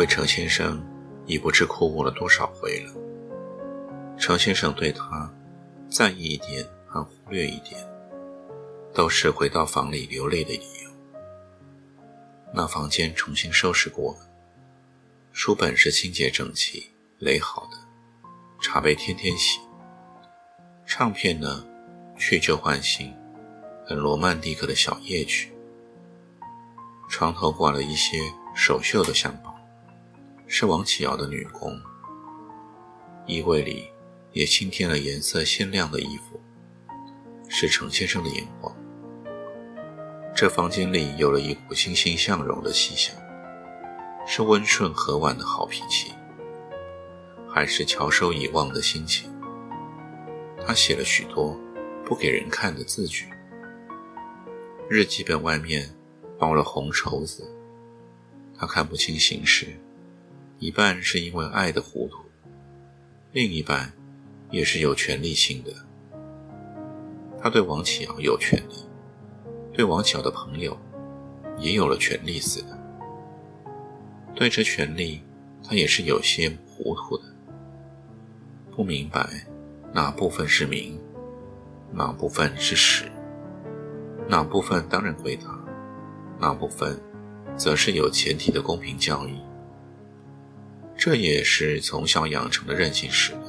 为程先生已不知哭过了多少回了。程先生对他在意一点和忽略一点，都是回到房里流泪的理由。那房间重新收拾过了，书本是清洁整齐、垒好的，茶杯天天洗。唱片呢，去旧换新，很罗曼蒂克的小夜曲。床头挂了一些。首绣的相框是王启尧的女工，衣柜里也新添了颜色鲜亮的衣服，是程先生的眼光。这房间里有了一股欣欣向荣的气象，是温顺和婉的好脾气，还是翘首以望的心情？他写了许多不给人看的字句，日记本外面包了红绸子。他看不清形势，一半是因为爱的糊涂，另一半也是有权利性的。他对王启尧有权利，对王启尧的朋友也有了权利似的。对这权利，他也是有些糊涂的，不明白哪部分是名，哪部分是实，哪部分当然归他，哪部分。则是有前提的公平交易，这也是从小养成的任性使然，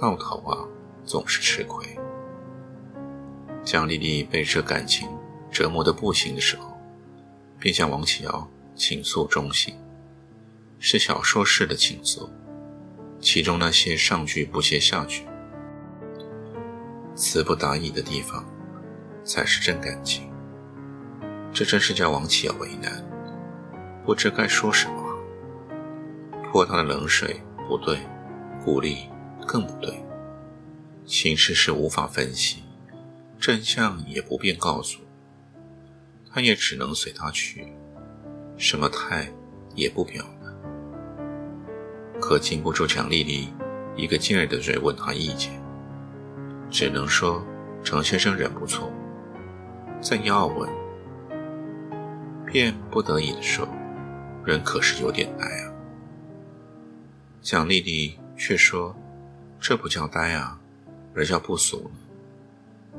到头啊总是吃亏。蒋丽丽被这感情折磨得不行的时候，便向王启尧倾诉衷心，是小说式的倾诉，其中那些上句不接下句、词不达意的地方，才是真感情。这真是叫王启尧为难，不知该说什么。泼他的冷水不对，鼓励更不对。形势是无法分析，真相也不便告诉，他也只能随他去，什么态也不表了。可禁不住蒋丽丽一个劲儿的追问他意见，只能说程先生人不错，再要问。便不得已的说：“人可是有点呆啊。”蒋丽丽却说：“这不叫呆啊，而叫不俗呢。”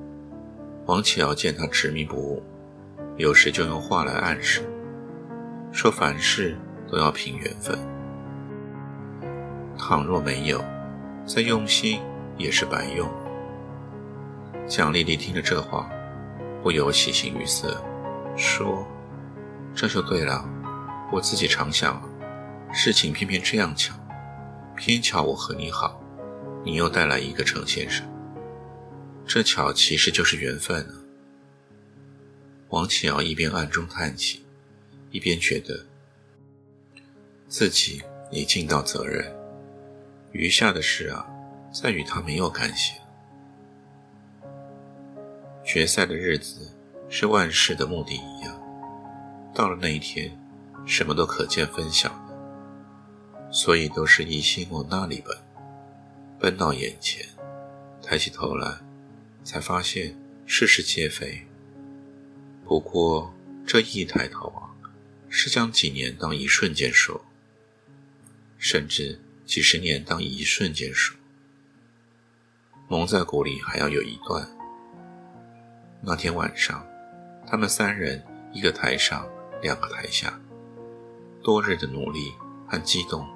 王启尧见他执迷不悟，有时就用话来暗示，说凡事都要凭缘分，倘若没有，再用心也是白用。蒋丽丽听了这话，不由喜形于色，说。这就对了，我自己常想，事情偏偏这样巧，偏巧我和你好，你又带来一个程先生，这巧其实就是缘分啊。王启尧一边暗中叹气，一边觉得自己已尽到责任，余下的事啊，再与他没有干系。决赛的日子是万事的目的一样。到了那一天，什么都可见分晓，所以都是一心往那里奔，奔到眼前，抬起头来，才发现事事皆非。不过这一抬头啊，是将几年当一瞬间说，甚至几十年当一瞬间说。蒙在鼓里还要有一段。那天晚上，他们三人一个台上。两个台下，多日的努力和激动，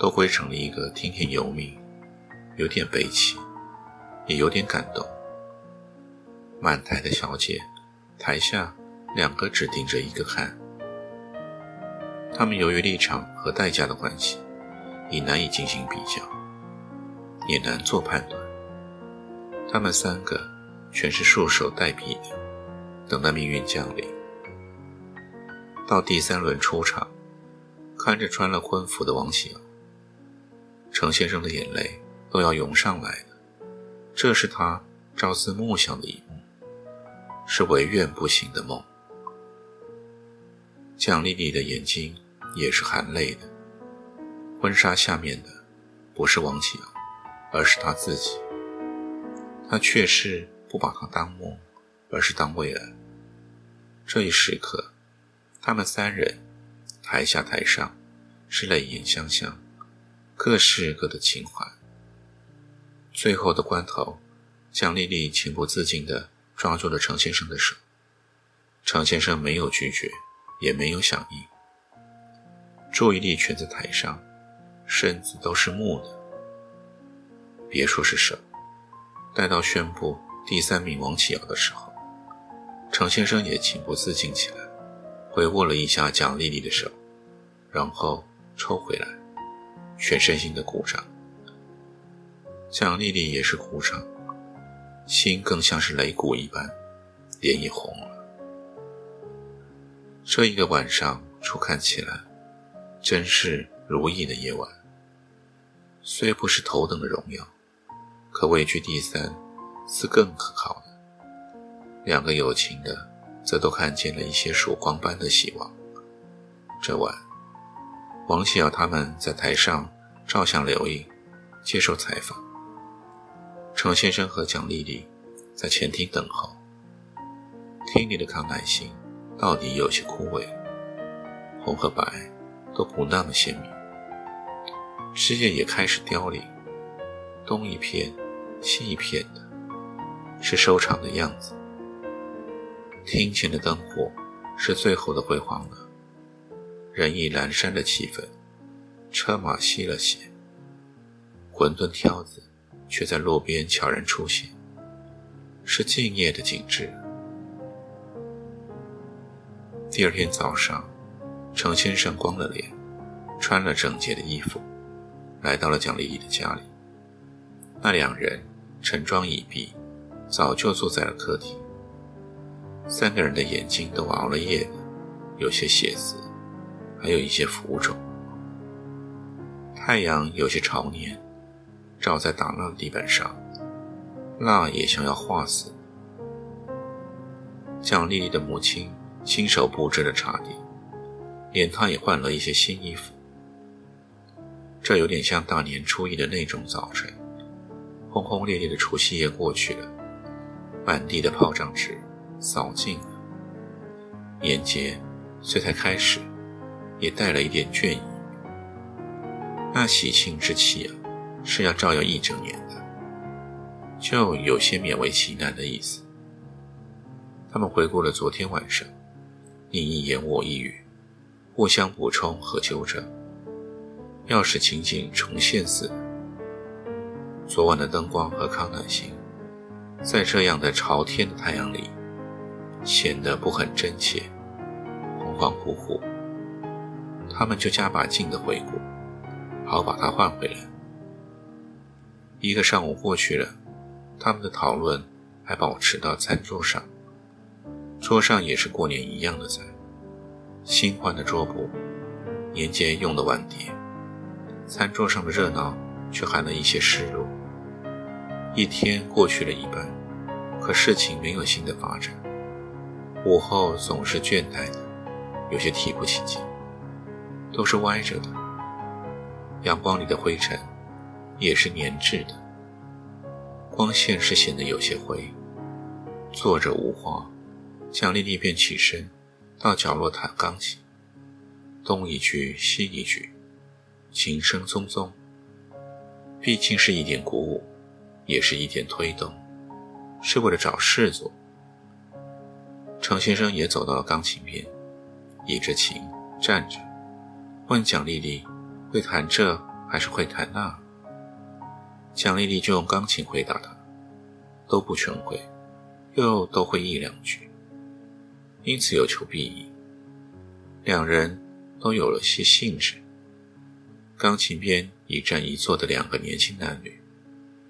都汇成了一个听天由命，有点悲戚，也有点感动。满台的小姐，台下两个只盯着一个看。他们由于立场和代价的关系，已难以进行比较。也难做判断。他们三个全是束手待毙的，等待命运降临。到第三轮出场，看着穿了婚服的王喜儿，程先生的眼泪都要涌上来了。这是他朝思暮想的一幕，是唯愿不醒的梦。蒋丽丽的眼睛也是含泪的。婚纱下面的不是王启尧，而是他自己。他却是不把他当梦，而是当未来。这一时刻，他们三人台下台上是泪眼相向，各是各的情怀。最后的关头，蒋丽丽情不自禁地抓住了程先生的手。程先生没有拒绝，也没有响应，注意力全在台上。身子都是木的，别说是手。待到宣布第三名王启尧的时候，程先生也情不自禁起来，回握了一下蒋丽丽的手，然后抽回来，全身心的鼓掌。蒋丽丽也是鼓掌，心更像是擂鼓一般，脸也红了。这一个晚上，初看起来，真是如意的夜晚。虽不是头等的荣耀，可位居第三，是更可靠的。两个有情的，则都看见了一些曙光般的希望。这晚，王喜尧他们在台上照相留影，接受采访。程先生和蒋丽丽在前厅等候。厅里的康乃馨到底有些枯萎，红和白都不那么鲜明。枝叶也开始凋零，东一片，西一片的，是收场的样子。厅前的灯火是最后的辉煌了，人意阑珊的气氛，车马稀了些，馄饨挑子却在路边悄然出现，是静夜的景致。第二天早上，程先生光了脸，穿了整洁的衣服。来到了蒋丽丽的家里，那两人盛装已毕，早就坐在了客厅。三个人的眼睛都熬了夜了，有些血丝，还有一些浮肿。太阳有些潮黏，照在打蜡的地板上，蜡也像要化死。蒋丽丽的母亲亲手布置了茶点，连她也换了一些新衣服。这有点像大年初一的那种早晨，轰轰烈烈的除夕夜过去了，满地的炮仗纸扫尽了，年节虽才开始，也带了一点倦意。那喜庆之气啊，是要照耀一整年的，就有些勉为其难的意思。他们回顾了昨天晚上，你一言我一语，互相补充和纠正。要使情景重现似的，昨晚的灯光和康乃馨，在这样的朝天的太阳里，显得不很真切，恍恍惚惚。他们就加把劲的回顾，好把它换回来。一个上午过去了，他们的讨论还保持到餐桌上，桌上也是过年一样的菜，新换的桌布，年节用的碗碟。餐桌上的热闹，却含了一些失落。一天过去了一半，可事情没有新的发展。午后总是倦怠的，有些提不起劲，都是歪着的。阳光里的灰尘，也是粘滞的。光线是显得有些灰。坐着无话，蒋丽丽便起身，到角落弹钢琴，东一句西一句。琴声匆匆，毕竟是一点鼓舞，也是一点推动，是为了找事做。程先生也走到了钢琴边，倚着琴站着，问蒋丽丽：“会弹这还是会弹那？”蒋丽丽就用钢琴回答他：“都不全会，又都会一两句。”因此有求必应，两人都有了些兴致。钢琴边一站一坐的两个年轻男女，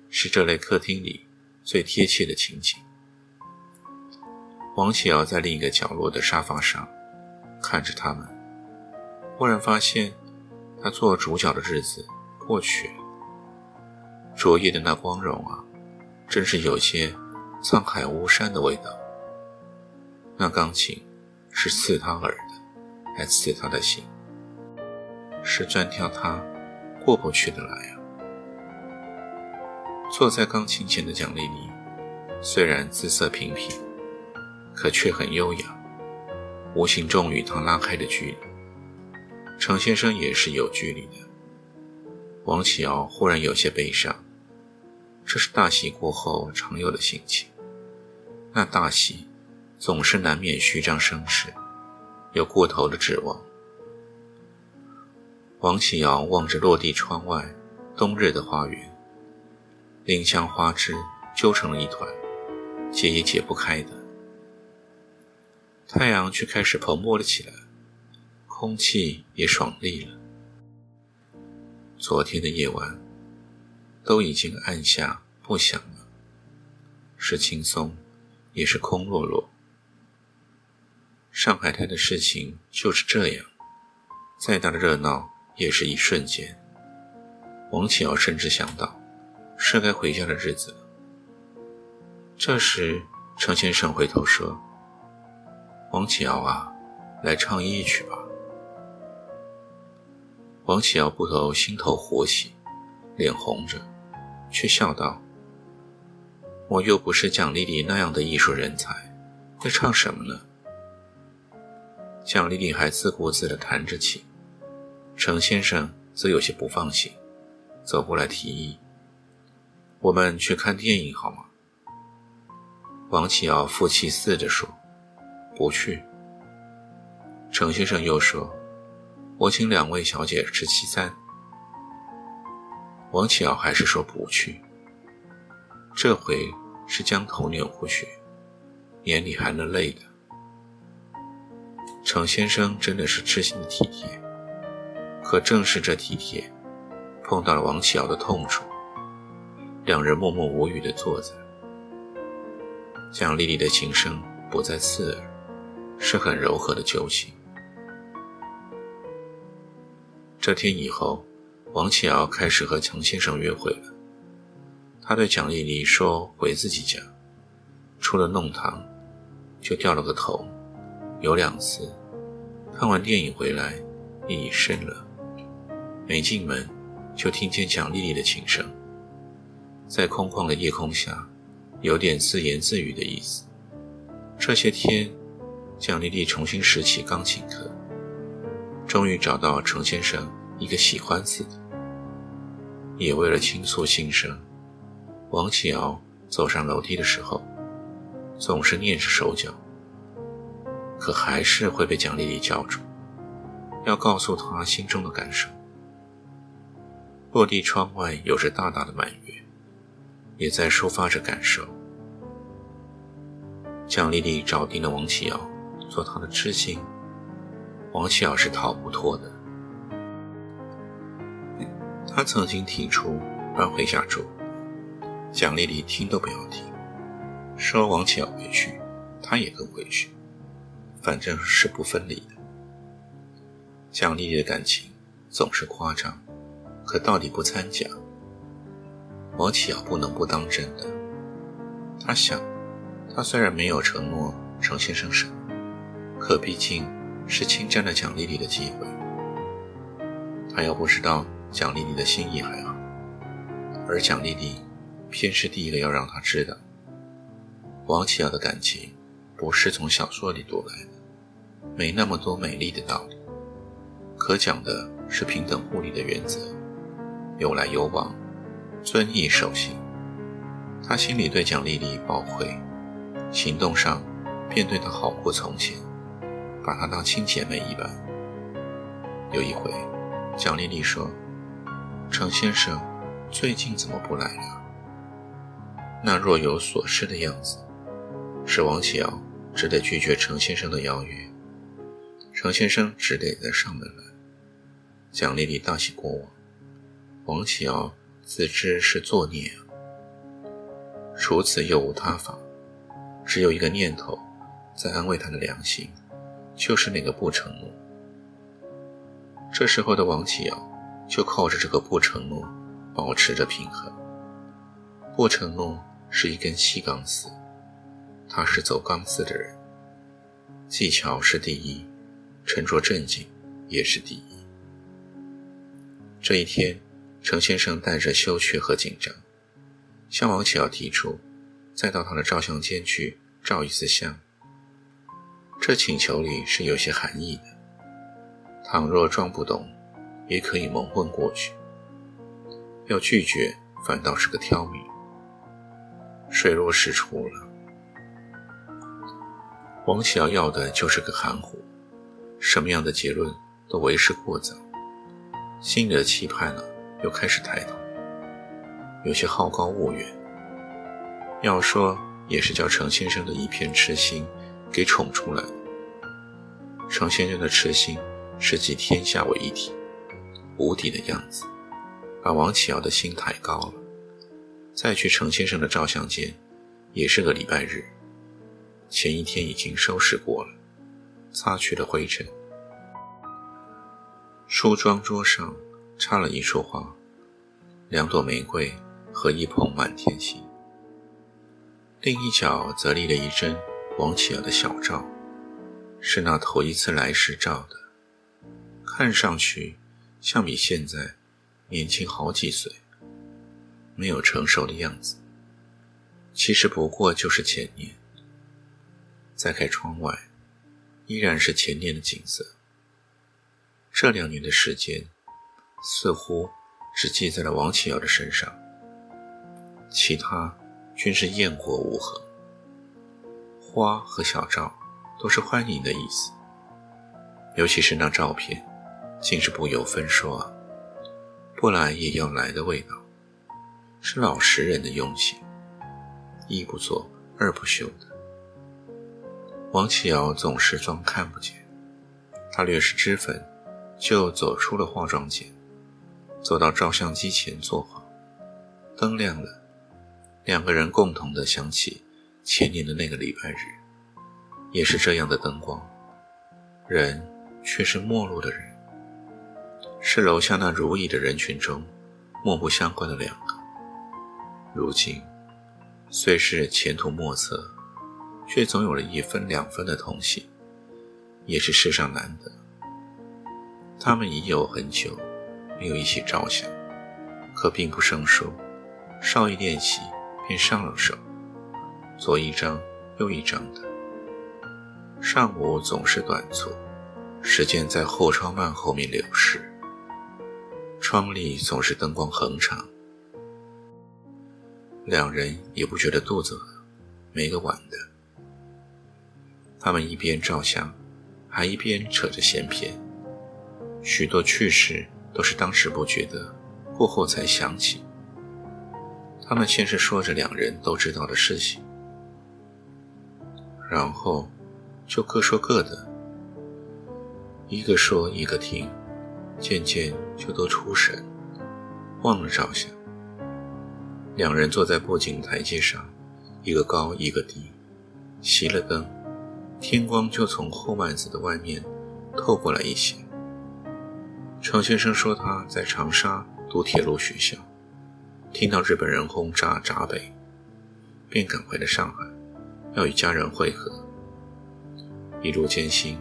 是这类客厅里最贴切的情景。王启尧在另一个角落的沙发上看着他们，忽然发现他做主角的日子过去了。昨夜的那光荣啊，真是有些沧海巫山的味道。那钢琴是刺他耳的，还刺他的心，是专挑他过不去的来啊。坐在钢琴前的蒋丽丽，虽然姿色平平，可却很优雅，无形中与他拉开的距离。程先生也是有距离的。王启尧忽然有些悲伤，这是大喜过后常有的心情。那大喜总是难免虚张声势，有过头的指望。王启尧望着落地窗外冬日的花园。丁香花枝揪成了一团，解也解不开的。太阳却开始蓬勃了起来，空气也爽利了。昨天的夜晚都已经按下不响了，是轻松，也是空落落。上海滩的事情就是这样，再大的热闹也是一瞬间。王启尧甚至想到。是该回家的日子了。这时，程先生回头说：“王启尧啊，来唱一曲吧。”王启尧不头心头火起，脸红着，却笑道：“我又不是蒋丽丽那样的艺术人才，会唱什么呢？”蒋丽丽还自顾自地弹着琴，程先生则有些不放心，走过来提议。我们去看电影好吗？王启尧负气似的说：“不去。”程先生又说：“我请两位小姐吃西餐。”王启尧还是说不去。这回是将头扭过去，眼里含了泪的。程先生真的是痴心的体贴，可正是这体贴，碰到了王启尧的痛处。两人默默无语地坐在。蒋丽丽的琴声不再刺耳，是很柔和的旧情。这天以后，王启尧开始和程先生约会了。他对蒋丽丽说：“回自己家，出了弄堂，就掉了个头。有两次，看完电影回来，夜已深了，没进门，就听见蒋丽丽的琴声。”在空旷的夜空下，有点自言自语的意思。这些天，蒋丽丽重新拾起钢琴课，终于找到程先生一个喜欢似的。也为了倾诉心声，王启尧走上楼梯的时候，总是蹑着手脚，可还是会被蒋丽丽叫住，要告诉她心中的感受。落地窗外有着大大的满月。也在抒发着感受。蒋丽丽找定了王启尧做她的知心，王启尧是逃不脱的。他曾经提出搬回家住，蒋丽丽听都不要听，说王启尧回去，他也跟回去，反正是不分离的。蒋丽丽的感情总是夸张，可到底不掺假。王启尧不能不当真的。他想，他虽然没有承诺程先生什么，可毕竟是侵占了蒋丽丽的机会。他要不知道蒋丽丽的心意还好，而蒋丽丽偏是第一个要让他知道，王启尧的感情不是从小说里读来的，没那么多美丽的道理，可讲的是平等互利的原则，有来有往。遵义守信，他心里对蒋丽丽报愧，行动上便对她好过从前，把她当亲姐妹一般。有一回，蒋丽丽说：“程先生最近怎么不来了？”那若有所失的样子，使王启尧只得拒绝程先生的邀约。程先生只得再上门来。蒋丽丽大喜过望，王启尧。自知是作孽，除此又无他法，只有一个念头在安慰他的良心，就是那个不承诺。这时候的王启尧就靠着这个不承诺，保持着平衡。不承诺是一根细钢丝，他是走钢丝的人。技巧是第一，沉着镇静也是第一。这一天，程先生带着羞怯和紧张。向王启尧提出，再到他的照相间去照一次相。这请求里是有些含义的。倘若装不懂，也可以蒙混过去。要拒绝，反倒是个挑明。水落石出了。王启尧要的就是个含糊，什么样的结论都为时过早。心里的期盼呢，又开始抬头。有些好高骛远，要说也是叫程先生的一片痴心给宠出来。程先生的痴心是集天下为一体，无敌的样子，把王启尧的心抬高了。再去程先生的照相间，也是个礼拜日，前一天已经收拾过了，擦去了灰尘。梳妆桌上插了一束花，两朵玫瑰。和一捧满天星，另一角则立了一帧王启尧的小照，是那头一次来时照的，看上去像比现在年轻好几岁，没有成熟的样子。其实不过就是前年。再看窗外，依然是前年的景色。这两年的时间，似乎只记在了王启尧的身上。其他均是雁过无痕。花和小赵都是欢迎的意思，尤其是那照片，竟是不由分说啊！不来也要来的味道，是老实人的用心，一不做二不休的。王启尧总是装看不见，他略施脂粉，就走出了化妆间，走到照相机前坐好，灯亮了。两个人共同的想起前年的那个礼拜日，也是这样的灯光，人却是陌路的人，是楼下那如蚁的人群中莫不相关的两个。如今虽是前途莫测，却总有了一分两分的同行，也是世上难得。他们已有很久没有一起照相，可并不生疏，稍一练习。便上了手，左一张，右一张的。上午总是短促，时间在后窗幔后面流逝。窗里总是灯光恒长，两人也不觉得肚子饿，没个晚的。他们一边照相，还一边扯着闲篇，许多趣事都是当时不觉得，过后才想起。他们先是说着两人都知道的事情，然后就各说各的，一个说一个听，渐渐就都出神，忘了照相。两人坐在布景台阶上，一个高一个低，熄了灯，天光就从后幔子的外面透过来一些。程先生说他在长沙读铁路学校。听到日本人轰炸闸北，便赶回了上海，要与家人会合。一路艰辛，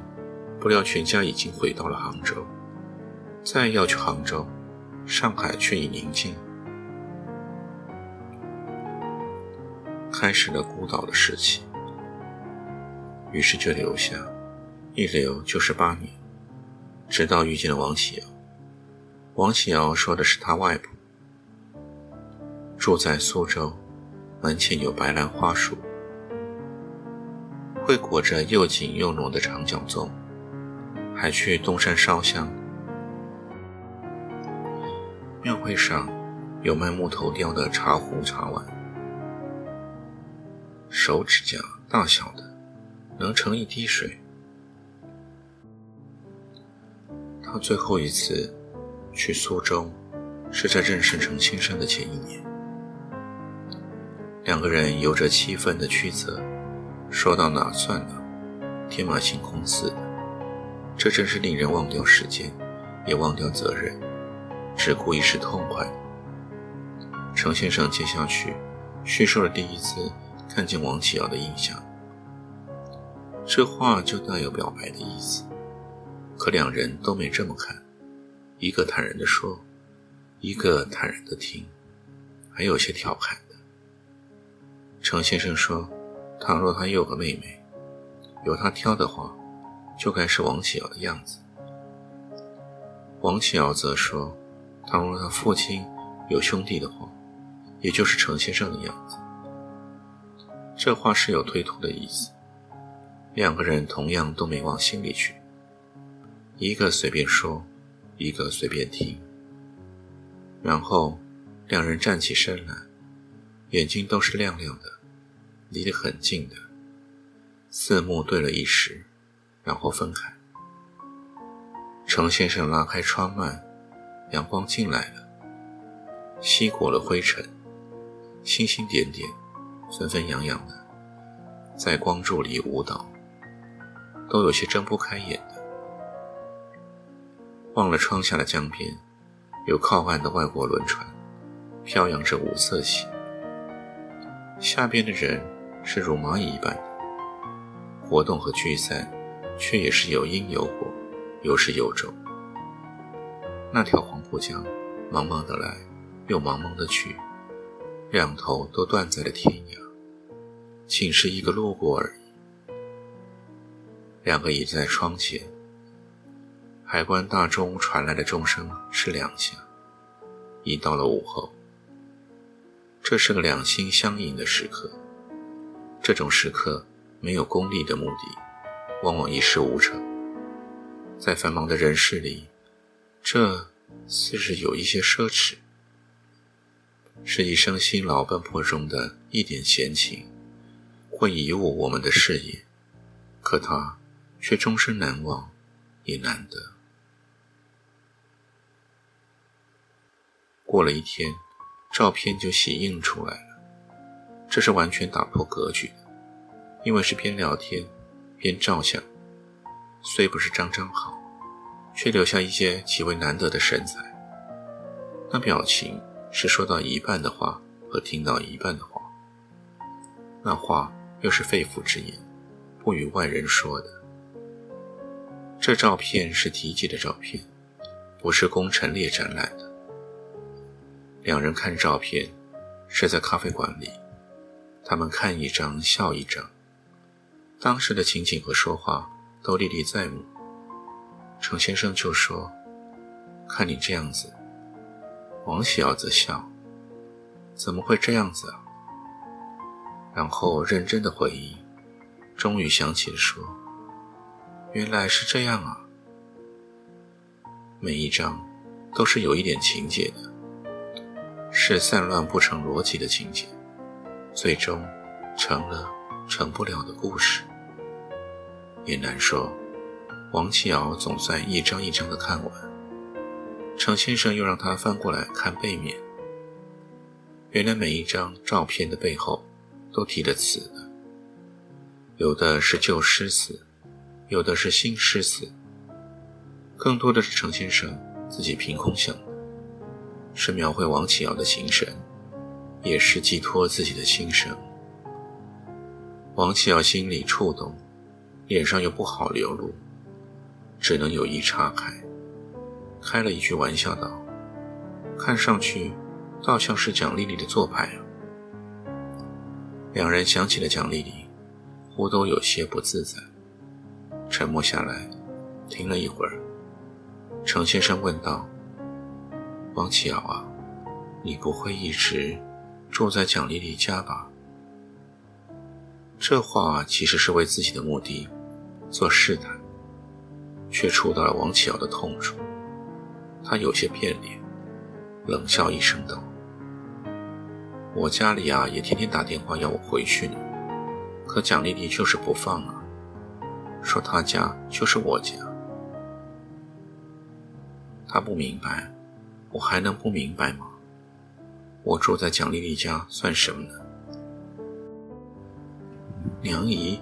不料全家已经回到了杭州。再要去杭州，上海却已宁静，开始了孤岛的时期。于是就留下，一留就是八年，直到遇见了王启尧。王启尧说的是他外婆。住在苏州，门前有白兰花树，会裹着又紧又浓的长脚粽，还去东山烧香。庙会上有卖木头雕的茶壶茶碗，手指甲大小的，能盛一滴水。他最后一次去苏州，是在认识程先生的前一年。两个人有着七分的曲折，说到哪算哪，天马行空似的。这真是令人忘掉时间，也忘掉责任，只顾一时痛快。程先生接下去叙述了第一次看见王启尧的印象。这话就带有表白的意思，可两人都没这么看，一个坦然地说，一个坦然地听，还有些调侃的。程先生说：“倘若他有个妹妹，由他挑的话，就该是王启尧的样子。”王启尧则说：“倘若他父亲有兄弟的话，也就是程先生的样子。”这话是有推脱的意思。两个人同样都没往心里去，一个随便说，一个随便听。然后，两人站起身来。眼睛都是亮亮的，离得很近的，四目对了一时，然后分开。程先生拉开窗幔，阳光进来了，吸过了灰尘，星星点点，纷纷扬扬的，在光柱里舞蹈，都有些睁不开眼的。望了窗下的江边，有靠岸的外国轮船，飘扬着五色旗。下边的人是如蚂蚁一般的活动和聚散，却也是有因有果，有始有终。那条黄浦江，茫茫的来，又茫茫的去，两头都断在了天涯，仅是一个路过而已。两个倚在窗前，海关大钟传来的钟声是两下，已到了午后。这是个两心相印的时刻，这种时刻没有功利的目的，往往一事无成。在繁忙的人世里，这似是有一些奢侈，是一生辛劳奔波中的一点闲情，会贻误我们的事业，可它却终身难忘，也难得。过了一天。照片就洗印出来了，这是完全打破格局，因为是边聊天边照相，虽不是张张好，却留下一些极为难得的神采。那表情是说到一半的话和听到一半的话，那话又是肺腑之言，不与外人说的。这照片是提及的照片，不是工陈列展览的。两人看照片，是在咖啡馆里。他们看一张笑一张，当时的情景和说话都历历在目。程先生就说：“看你这样子。”王喜儿则笑：“怎么会这样子啊？”然后认真的回忆，终于想起了说：“原来是这样啊。”每一张都是有一点情节的。是散乱不成逻辑的情节，最终成了成不了的故事。也难说，王启尧总算一张一张的看完，程先生又让他翻过来看背面。原来每一张照片的背后都提着词的，有的是旧诗词，有的是新诗词，更多的是程先生自己凭空想的。是描绘王启尧的形神，也是寄托自己的心声。王启尧心里触动，脸上又不好流露，只能有意岔开，开了一句玩笑道：“看上去，倒像是蒋丽丽的做派啊。”两人想起了蒋丽丽，忽都有些不自在，沉默下来，停了一会儿，程先生问道。王启尧啊，你不会一直住在蒋丽丽家吧？这话其实是为自己的目的做试探，却触到了王启尧的痛处。他有些变脸，冷笑一声道：“我家里啊，也天天打电话要我回去呢，可蒋丽丽就是不放啊，说她家就是我家。他不明白。”我还能不明白吗？我住在蒋丽丽家算什么呢？娘姨，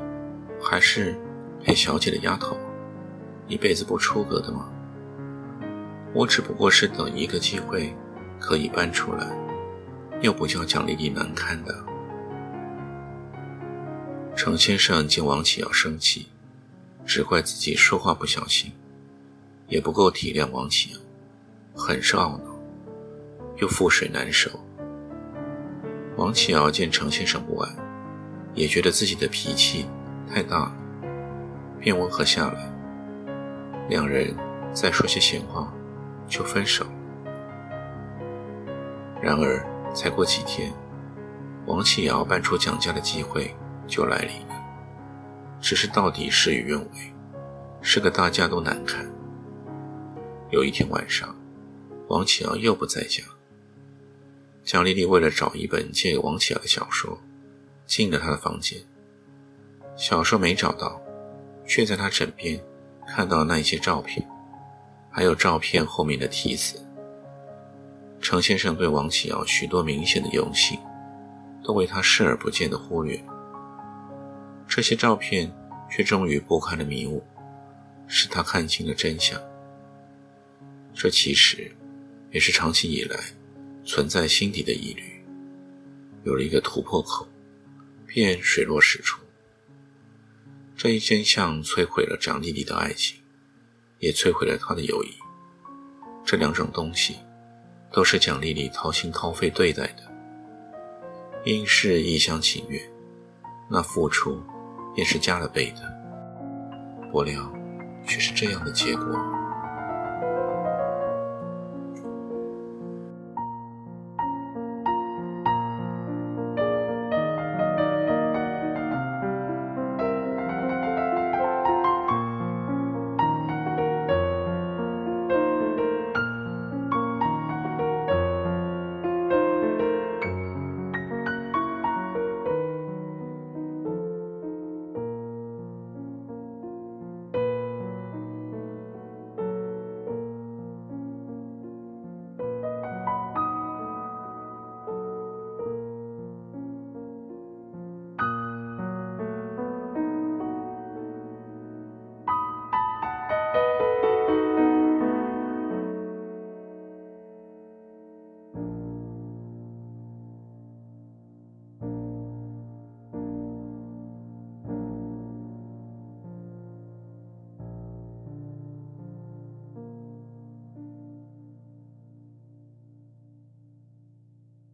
还是陪小姐的丫头，一辈子不出阁的吗？我只不过是等一个机会，可以搬出来，又不叫蒋丽丽难堪的。程先生见王启尧生气，只怪自己说话不小心，也不够体谅王启尧，很是懊恼，又覆水难收。王启尧见程先生不安，也觉得自己的脾气太大了，便温和下来。两人再说些闲话。就分手。然而，才过几天，王启尧搬出蒋家的机会就来临了。只是到底事与愿违，是个大家都难看。有一天晚上，王启尧又不在家。蒋丽丽为了找一本借给王启尧的小说，进了他的房间。小说没找到，却在他枕边看到那一些照片。还有照片后面的题词。程先生对王启尧许多明显的用心，都为他视而不见的忽略。这些照片却终于拨开了迷雾，使他看清了真相。这其实也是长期以来存在心底的疑虑，有了一个突破口，便水落石出。这一真相摧毁了蒋丽丽的爱情。也摧毁了她的友谊。这两种东西，都是蒋丽丽掏心掏肺对待的，因是一厢情愿，那付出便是加了倍的。不料，却是这样的结果。